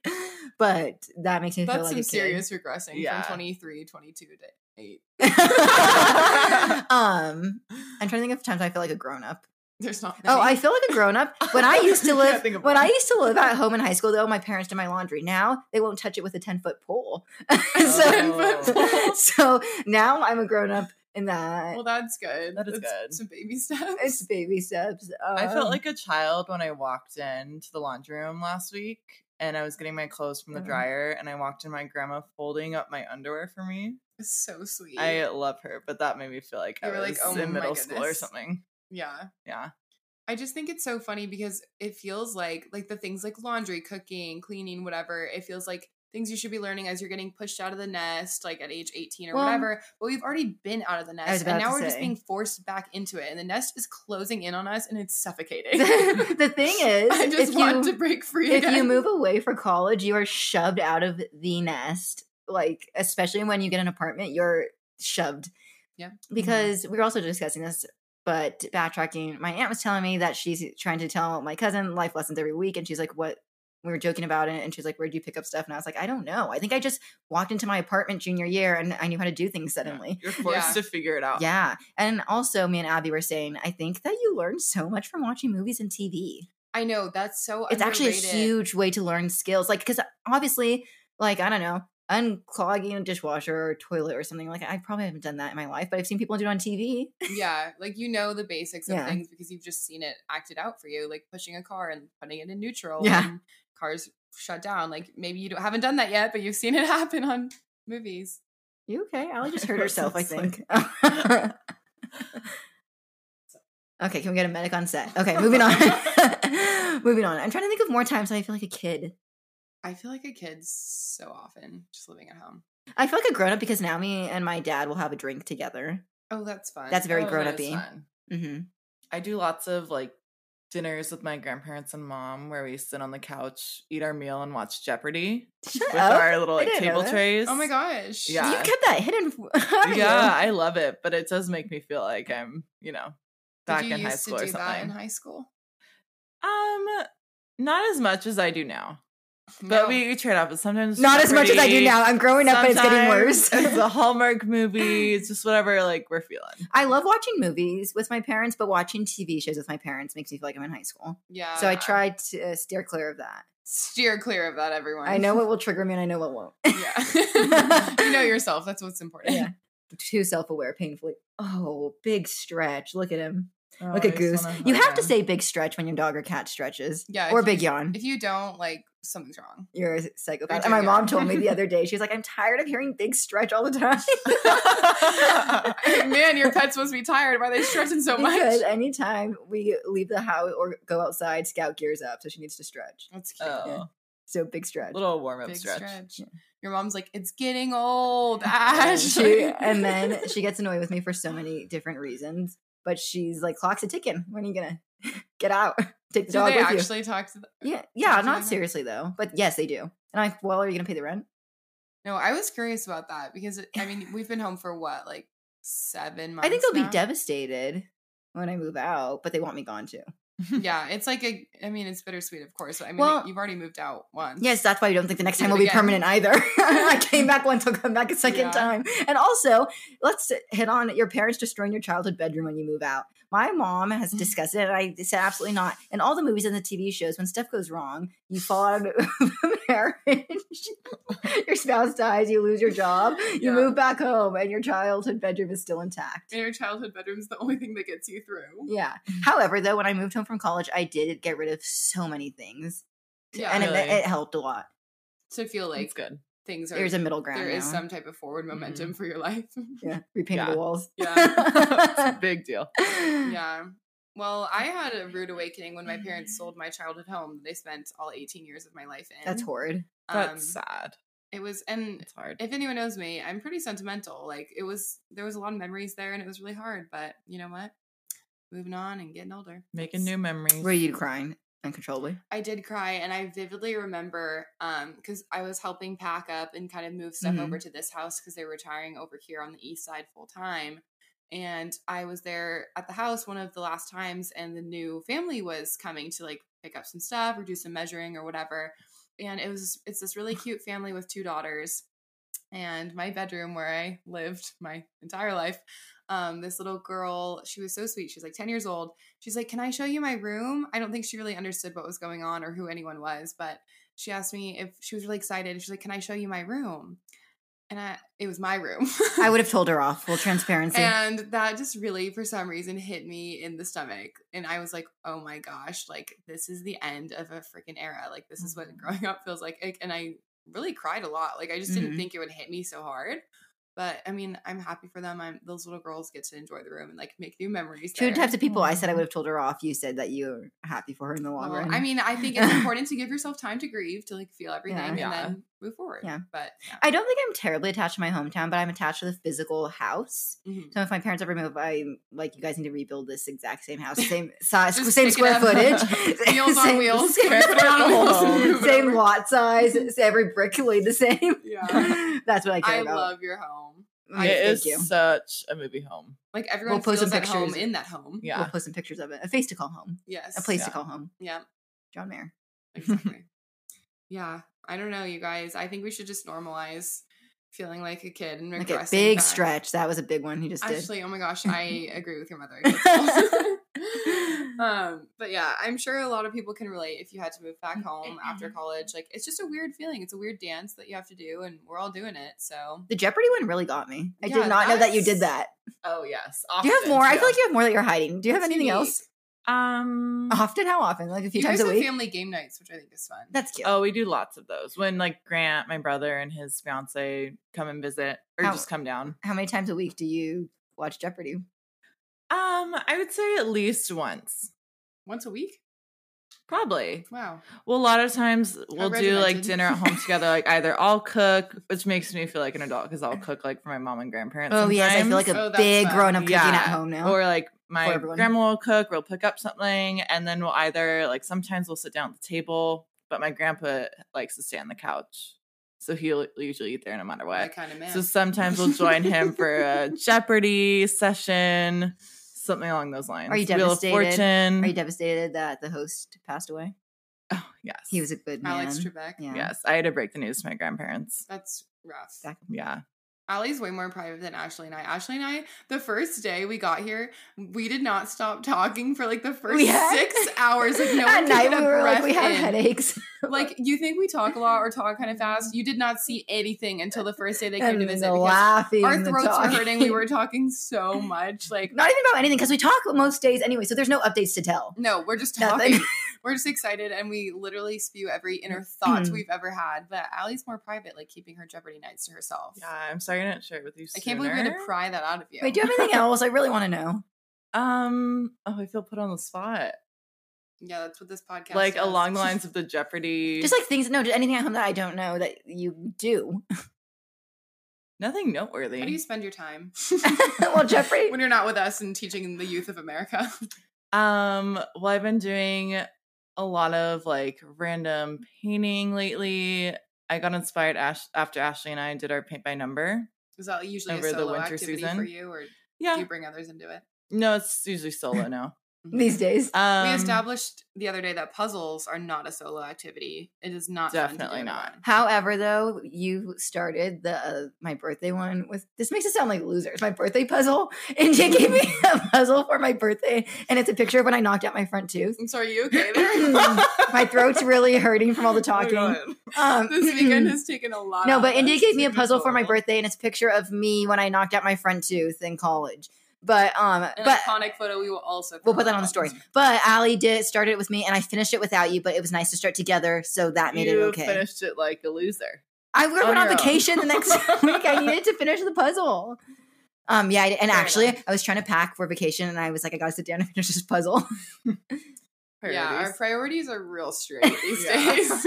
S2: but that makes me feel
S3: That's
S2: like
S3: some
S2: a
S3: serious regressing
S1: Yeah.
S3: from 23, 22 to eight.
S2: um, I'm trying to think of times I feel like a grown up.
S3: There's not.
S2: Oh, I feel like a grown up when I used to live.
S1: think of
S2: When. I used to live at home in high school, though, my parents did my laundry. Now they won't touch it with a ten foot pole.
S1: Oh.
S2: so, so now I'm a grown up in that.
S3: Well, that's good.
S1: That is
S3: That's
S1: good.
S3: Some baby steps.
S2: it's baby steps.
S1: I felt
S2: Um,
S1: like a child when I walked into the laundry room last week and I was getting my clothes from the
S2: Mhm.
S1: dryer and I walked in my grandma folding up my underwear for me.
S3: So sweet.
S1: I love her, but that made me feel like
S3: You
S1: I
S3: were
S1: was
S3: like, "Oh
S1: in middle school or something.
S3: yeah.
S1: Yeah.
S3: I just think it's so funny because it feels like like the things like laundry, cooking, cleaning, whatever. It feels like things you should be learning as you're getting pushed out of the nest, like at age 18 or
S2: Well,
S3: whatever. But we've already been out of the nest, and now we're just being forced back into it, and the nest is closing in on us, and it's suffocating.
S2: the thing is,
S3: I just
S2: if
S3: want
S2: you,
S3: to break free
S2: if
S3: again.
S2: you move away for college, you are shoved out of the nest. Like, especially when you get an apartment, you're shoved.
S3: Yeah. Mm-hmm.
S2: Because we were also discussing this, but backtracking, my aunt was telling me that she's trying to tell my cousin life lessons every week. And she's like, What? We were joking about it. And she's like, Where'd you pick up stuff? And I was like, I don't know. I think I just walked into my apartment junior year and I knew how to do things
S1: Yeah.
S2: suddenly.
S1: You're forced
S3: Yeah.
S1: to figure it out.
S2: Yeah. And also, me and Abby were saying, I think that you learn so much from watching movies and TV
S3: I know that's so.
S2: it's actually a huge way to learn skills like because obviously like i don't know unclogging a dishwasher or toilet or something like i probably haven't done that in my life but i've seen people do it on tv
S3: Yeah, like you know the basics of
S2: Yeah.
S3: things because you've just seen it acted out for you, like pushing a car and putting it in neutral.
S2: Yeah.
S3: and cars shut down. Like maybe you don't, haven't done that yet, but you've seen it happen on movies.
S2: you okay ali just hurt herself i think okay can we get a medic on set okay moving on moving on i'm trying to think of more times i feel like a kid
S3: I feel like a kid so often just living at home.
S2: i feel like a grown-up because now me and my dad will have a drink together
S3: Oh, that's fun.
S2: That's very
S1: Oh,
S2: grown
S1: that is
S2: up-y.
S1: fun.
S2: hmm
S1: I do lots of like dinners with my grandparents and mom where we sit on the couch, eat our meal, and watch Jeopardy
S2: Shut
S1: with
S2: up.
S1: our little like table trays.
S3: Oh my gosh.
S1: Yeah.
S2: you kept that hidden haven't you?
S1: yeah, I love it, but it does make me feel like I'm, you know, back
S3: Did you
S1: in high
S3: used
S1: school
S3: to
S1: or
S3: do that in high school?
S1: Um, not as much as I do now. But
S3: No.
S1: we, we trade off. But sometimes
S2: Not as much as I do now. I'm growing up, but it's getting worse.
S1: It's a Hallmark movie. It's just whatever like we're feeling.
S2: I love watching movies with my parents, but watching TV shows with my parents makes me feel like I'm in high school.
S3: yeah.
S2: So I try to uh, steer clear of that.
S3: steer clear of that, everyone.
S2: I know what will trigger me and I know what won't.
S3: Yeah. you know yourself. That's what's important.
S2: Yeah. Too self aware, painfully. Oh, big stretch. Look at him.
S1: Oh,
S2: at Goose. You have to say big stretch when your dog or cat stretches.
S3: Yeah,
S2: Or
S3: if you-
S2: big yawn.
S3: If you don't, like something's wrong.
S2: You're a psychopath. And my mom told me the other day, she was like, I'm tired of hearing big stretch all the time.
S3: Man, your pet's supposed to be tired. Why are they stretching so much?
S2: because anytime we leave the house or go outside, Scout gears up. So she needs to stretch.
S3: That's oh. cute.
S1: Oh,
S2: So big stretch.
S1: little warm up stretch.
S3: stretch.
S2: Yeah.
S3: Your mom's like, it's getting old,
S2: And
S3: Ash.
S2: she, and then she gets annoyed with me for so many different reasons. But she's like, clock's a ticking. When are you gonna get out? Take the
S3: do
S2: dog
S3: they
S2: with
S3: actually talk to? The-
S2: you. Yeah,
S3: talk
S2: yeah, not
S3: them?
S2: seriously though. But yes, they do. And I, well, are you gonna pay the rent?
S3: No, I was curious about that because I mean we've been home for what, like seven months.
S2: I think they'll
S3: now?
S2: be devastated when I move out, but they want me gone too.
S3: Yeah, it's like a. I mean, it's bittersweet, of course. I mean,
S2: Well-
S3: you've already moved out once.
S2: Yes, that's why I don't think the next time will be
S3: again.
S2: permanent either. I came back once, I'll come back a second
S3: Yeah.
S2: time. And also, let's hit on your parents destroying your childhood bedroom when you move out. My mom has mm-hmm. discussed it, and I said absolutely not. In all the movies and the TV shows, when stuff goes wrong, you fall out of a marriage, your spouse dies, you lose your job, you
S3: Yeah.
S2: move back home, and your childhood bedroom is still intact.
S3: And your childhood bedroom is the only thing that gets you through.
S2: Yeah. Mm-hmm. However, though, when I moved home from college, I did get rid of so many things,
S3: Yeah,
S2: and it,
S1: Really?
S2: it helped a lot.
S3: to feel like
S1: It's good.
S3: Things are
S2: There's a middle ground.
S3: there is
S2: now.
S3: some type of forward momentum for your life.
S2: Yeah, repainted
S1: Yeah.
S2: the walls.
S3: Yeah.
S1: Big deal.
S3: yeah. Well, I had a rude awakening when my parents sold my childhood home that they spent all 18 years of my life in.
S2: That's horrid.
S3: Um,
S1: That's sad.
S3: It was, and
S1: It's hard.
S3: if anyone knows me, I'm pretty sentimental. Like it was, there was a lot of memories there, and it was really hard. But you know what? Moving on and getting older,
S1: Making new memories.
S2: Were you crying uncontrollably?
S3: I did cry, and I vividly remember um because I was helping pack up and kind of move stuff
S2: Mhm.
S3: over to this house because they were retiring over here on the east side full time. And I was there at the house one of the last times, and the new family was coming to like pick up some stuff or do some measuring or whatever. And it was it's this really cute family with two daughters. And my bedroom where I lived my entire life, um, this little girl, she was so sweet. She was like 10 years old she's like, Can I show you my room? I don't think she really understood what was going on or who anyone was, but she asked me if she was really excited. She's like, Can I show you my room? And I, it was my room.
S2: I would have told her off. Full transparency.
S3: and that just really, for some reason, hit me in the stomach. And I was like, Oh my gosh, like this is the end of a freaking era. Like this is what
S2: Mhm.
S3: growing up feels like. And I really cried a lot. Like I just didn't
S2: Mhm.
S3: think it would hit me so hard. But I mean, I'm happy for them. I'm those little girls get to enjoy the room and like make new memories.
S2: Two
S3: there.
S2: types of people. I said I would have told her off. You said that you're happy for her in the long
S3: Well,
S2: run.
S3: I mean, I think it's important to give yourself time to grieve, to like feel everything, and
S1: Yeah.
S3: then move forward.
S2: Yeah.
S3: But yeah.
S2: I don't think I'm terribly attached to my hometown, but I'm attached to the physical house.
S3: Mhm.
S2: So if my parents ever move, I'm like, you guys need to rebuild this exact same house, same size, same square footage,
S3: Wheels on
S2: same-
S3: wheels.
S2: same,
S3: on wheels and move it
S2: same lot size, every brick laid the same.
S3: Yeah.
S2: That's what I care
S3: I
S2: about.
S3: love your home.
S1: It
S2: Thank
S1: is
S2: you.
S1: such a movie home.
S3: Like everyone
S2: We'll post some
S3: at home
S2: pictures.
S3: in that home.
S1: Yeah.
S2: We'll post some pictures of it. A face to call home.
S3: Yes.
S2: A place to call home.
S3: Yeah.
S2: John Mayer.
S3: Exactly. Yeah. I don't know, you guys. I think we should just normalize feeling like a kid and
S2: Like a big
S3: back.
S2: stretch. That was a big one he just did.
S3: Actually, oh my gosh, I agree with your mother. Um, but yeah, I'm sure a lot of people can relate if you had to move back home after college. Like, it's just a weird feeling. It's a weird dance that you have to do, and we're all doing it. So,
S2: The Jeopardy one really got me. I
S3: Yeah,
S2: did not know that you did that.
S1: Oh yes.
S2: Do you have more? I feel like you have more that you're hiding. Do you have anything
S3: unique.
S2: else?
S1: Um.
S2: Often? How often? Like a few
S3: you
S2: times
S3: guys
S2: a
S3: have
S2: week?
S3: family game nights, which I think is fun.
S2: That's cute.
S1: Oh, we do lots of those. When like Grant, my brother, and his fiance come and visit, or
S2: How-
S1: just come down.
S2: How many times a week do you watch Jeopardy?
S1: Um, I would say at least once,
S3: once a week.
S1: Probably.
S3: Wow.
S1: Well, a lot of times we'll do like dinner at home together. Like either I'll cook, which makes me feel like an adult because I'll cook like for my mom and grandparents.
S2: Oh yes, I feel like a
S3: Oh,
S2: big
S3: fun.
S2: grown up cooking at home now.
S1: Or like my grandma will cook, we'll pick up something, and then we'll either like sometimes we'll sit down at the table, but my grandpa likes to stay on the couch. So he'll usually eat there no matter
S3: That
S1: what.
S3: kind of man.
S1: So sometimes we'll join him for a Jeopardy session, something along those lines.
S2: Are you
S1: Wheel of
S2: devastated?
S1: Fortune.
S2: Are you devastated that the host passed away?
S1: oh, Yes.
S2: He was a good man.
S3: Alex Trebek.
S2: Yeah.
S1: Yes. I had to break the news to my grandparents.
S3: That's rough.
S2: Back-
S1: Yeah.
S3: Ali's way more private than Ashley and I. Ashley and I, the first day we got here, we did not stop talking for like the first
S2: had-
S3: six hours. Like no
S2: At
S3: one
S2: night we were like we have
S3: in.
S2: headaches.
S3: Like you think we talk a lot or talk kind of fast? You did not see anything until the first day they came
S2: and
S3: to visit.
S2: laughing,
S3: our throats were hurting. We were talking so much. Like
S2: not even about anything because we talk most days anyway, so there's no updates to tell.
S3: no, we're just talking. we're just excited, and we literally spew every inner thoughts we've ever had. But Ali's more private, like keeping her Jeopardy nights to herself.
S1: Yeah. I'm sorry I didn't share it with you.
S3: I can't believe we had to pry that out of you.
S2: Wait, do you have anything else? I really want to know.
S1: Um. Oh, I feel put on the spot.
S3: yeah, that's what this podcast
S1: like
S3: does.
S1: along the lines of the Jeopardy.
S2: Just like things, no, just anything at home that I don't know that you do.
S1: nothing noteworthy.
S3: How do you spend your time?
S2: well, Jeffrey,
S3: when you're not with us and teaching the youth of America.
S1: Um, well, I've been doing a lot of like random painting lately. I got inspired Ash- after Ashley and I did our paint by number.
S3: Is that usually
S1: Over
S3: a
S1: the winter season?
S3: for you, or do you bring others into it?
S1: No, it's usually solo now.
S2: These days.
S1: Um,
S3: we established the other day that puzzles are not a solo activity. It is not fun to
S1: Definitely
S3: do
S1: not.
S3: alone.
S2: However, though, you started the uh, my birthday one with this makes it sound like losers. My birthday puzzle, and you gave me a puzzle for my birthday, and it's a picture of when I knocked out my front tooth.
S3: I'm sorry, you okay there?
S2: my throat's really hurting from all the talking.
S1: God.
S2: Um,
S3: this weekend has taken a lot.
S2: no,
S3: out
S2: but
S3: of
S2: India gave me a
S3: It's
S2: puzzle for my birthday, and it's a picture of me when I knocked out my front tooth in college. But um,
S3: An
S2: but
S3: iconic photo. We will also.
S2: we'll put that on the story. But Ali did started it with me, and I finished it without you. But it was nice to start together, so that made
S1: you
S2: it okay.
S1: finished it like a loser.
S2: I we
S1: on
S2: went on
S1: your own.
S2: vacation the next week. I needed to finish the puzzle. Um, yeah, I, and
S3: Fair
S2: actually,
S3: enough.
S2: I was trying to pack for vacation, and I was like, I gotta sit down and finish this puzzle.
S3: Yeah, our
S1: Priorities.
S3: priorities are real straight these days.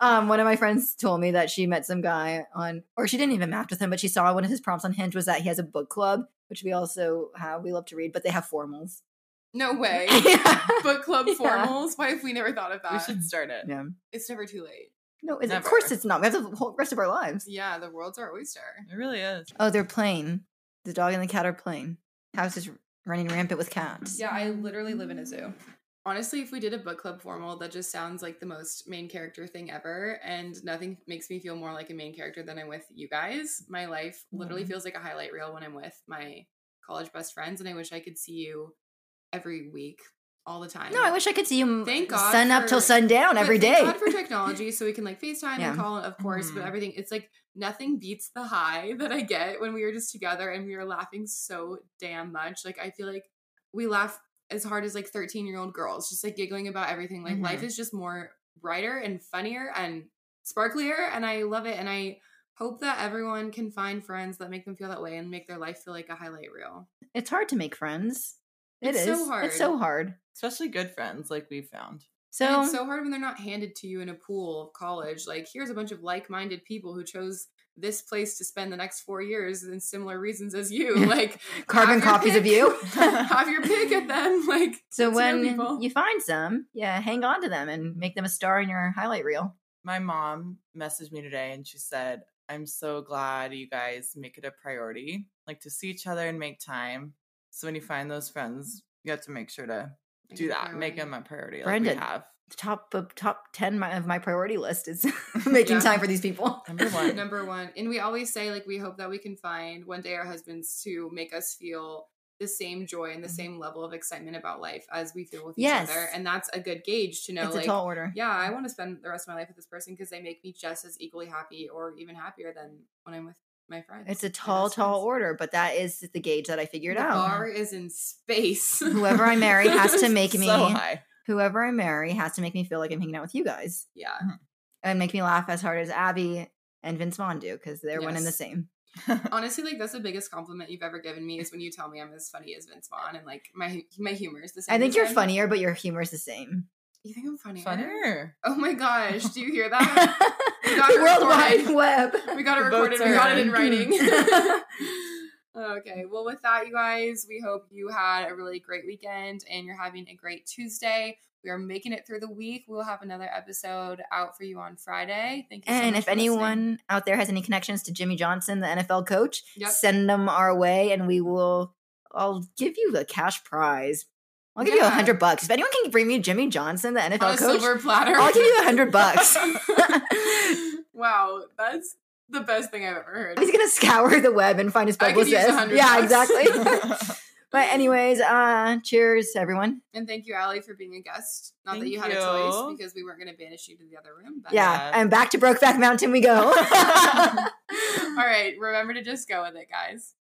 S2: um, one of my friends told me that she met some guy on, or she didn't even match with him, but she saw one of his prompts on Hinge was that he has a book club, which we also have. We love to read, but they have formals.
S3: no way.
S2: yeah.
S3: Book club
S2: Yeah.
S3: formals. Why have we never thought of that?
S1: we should start it.
S2: yeah.
S3: It's never too late.
S2: No, it's, of course it's not. We have the whole rest of our lives.
S3: Yeah, the world's our oyster.
S1: It really is.
S2: Oh, they're playing. The dog and the cat are playing. House is running rampant with cats.
S3: Yeah, I literally live in a zoo. Honestly, if we did a book club formal, that just sounds like the most main character thing ever. And nothing makes me feel more like a main character than I'm with you guys. My life literally
S1: Mhm.
S3: feels like a highlight reel when I'm with my college best friends. And I wish I could see you every week, all the time.
S2: No, I wish I could see you
S3: Thank God
S2: sun up till sundown every day. thank.
S3: God for technology, so we can like FaceTime
S2: Yeah.
S3: and call, of course, but
S1: Mhm.
S3: everything. It's like nothing beats the high that I get when we were just together and we were laughing so damn much. Like I feel like we laugh as hard as like 13 year old girls, just like giggling about everything. Like life
S1: Mhm.
S3: is just more brighter and funnier and sparklier, and I love it. And I hope that everyone can find friends that make them feel that way and make their life feel like a highlight reel.
S2: It's hard to make friends. It
S3: It's
S2: is.
S3: so hard.
S2: It's so hard.
S1: Especially good friends like we've found.
S2: So,
S3: and it's so hard when they're not handed to you in a pool of college. Like, here's a bunch of like minded people who chose this place to spend the next four years in similar reasons as you. Like,
S2: carbon
S3: have your
S2: copies of you.
S3: have your pick at them. Like,
S2: so
S3: get to know
S2: when you find some, yeah, hang on to them and make them a star in your highlight reel.
S1: My mom messaged me today and she said, I'm so glad you guys make it a priority, like to see each other and make time. So when you find those friends, you have to make sure to
S3: Make
S1: do
S3: it a
S1: that, make them a priority. Like
S2: Brendan.
S1: we have.
S2: The top of top ten my, of my priority list is making
S3: Yeah.
S2: time for these people.
S1: Number one.
S3: Number one. And we always say, like, we hope that we can find one day our husbands to make us feel the same joy and the
S1: Mhm.
S3: same level of excitement about life as we feel with
S2: Yes.
S3: each other. And that's a good gauge to know,
S2: it's
S3: like,
S2: a tall order.
S3: yeah, I want to spend the rest of my life with this person because they make me just as equally happy or even happier than when I'm with my friends.
S2: It's a tall, tall
S3: friends.
S2: order, but that is the gauge that I figured
S3: the
S2: out.
S3: bar is in space.
S2: Whoever I marry has to make me.
S1: so high.
S2: Whoever I marry has to make me feel like I'm hanging out with you guys
S3: yeah. Mm-hmm.
S2: and make me laugh as hard as Abby and Vince Vaughn do because they're one and the same.
S3: Honestly, like that's the biggest compliment you've ever given me is when you tell me I'm as funny as Vince Vaughn and like my my humor is the same.
S2: I think you're
S3: him.
S2: funnier, but your humor is the same.
S3: You think I'm funnier?
S1: Funnier.
S3: Oh my gosh! Do you hear that? got
S2: the
S3: it
S2: World
S3: recorded.
S2: Wide Web.
S3: we got it
S1: The
S3: recorded. We got it in
S1: in.
S3: writing. Okay. Well, with that, you guys, we hope you had a really great weekend and you're having a great Tuesday. We are making it through the week. We'll have another episode out for you on Friday. Thank you. so
S2: And if
S3: for listening.
S2: anyone out there has any connections to Jimmy Johnson, the NFL coach,
S3: Yep.
S2: send them our way and we will I'll give you the cash prize. I'll give you a hundred bucks. If anyone can bring me Jimmy Johnson, the NFL
S3: a
S2: coach,
S3: silver platter.
S2: I'll give you a hundred bucks.
S3: wow, that's the best thing I've ever heard.
S2: He's gonna scour the web and find his
S3: I could use
S2: publicist. Yeah,
S3: bucks.
S2: exactly. but anyways, uh, cheers, everyone.
S3: And thank you, Ali, for being a guest. Not that
S1: Thank
S3: you had a choice because we weren't going to banish you to the other room. But
S2: Yeah,
S1: Yeah.
S2: and back to Brokeback Mountain we go.
S3: All right, remember to just go with it, guys.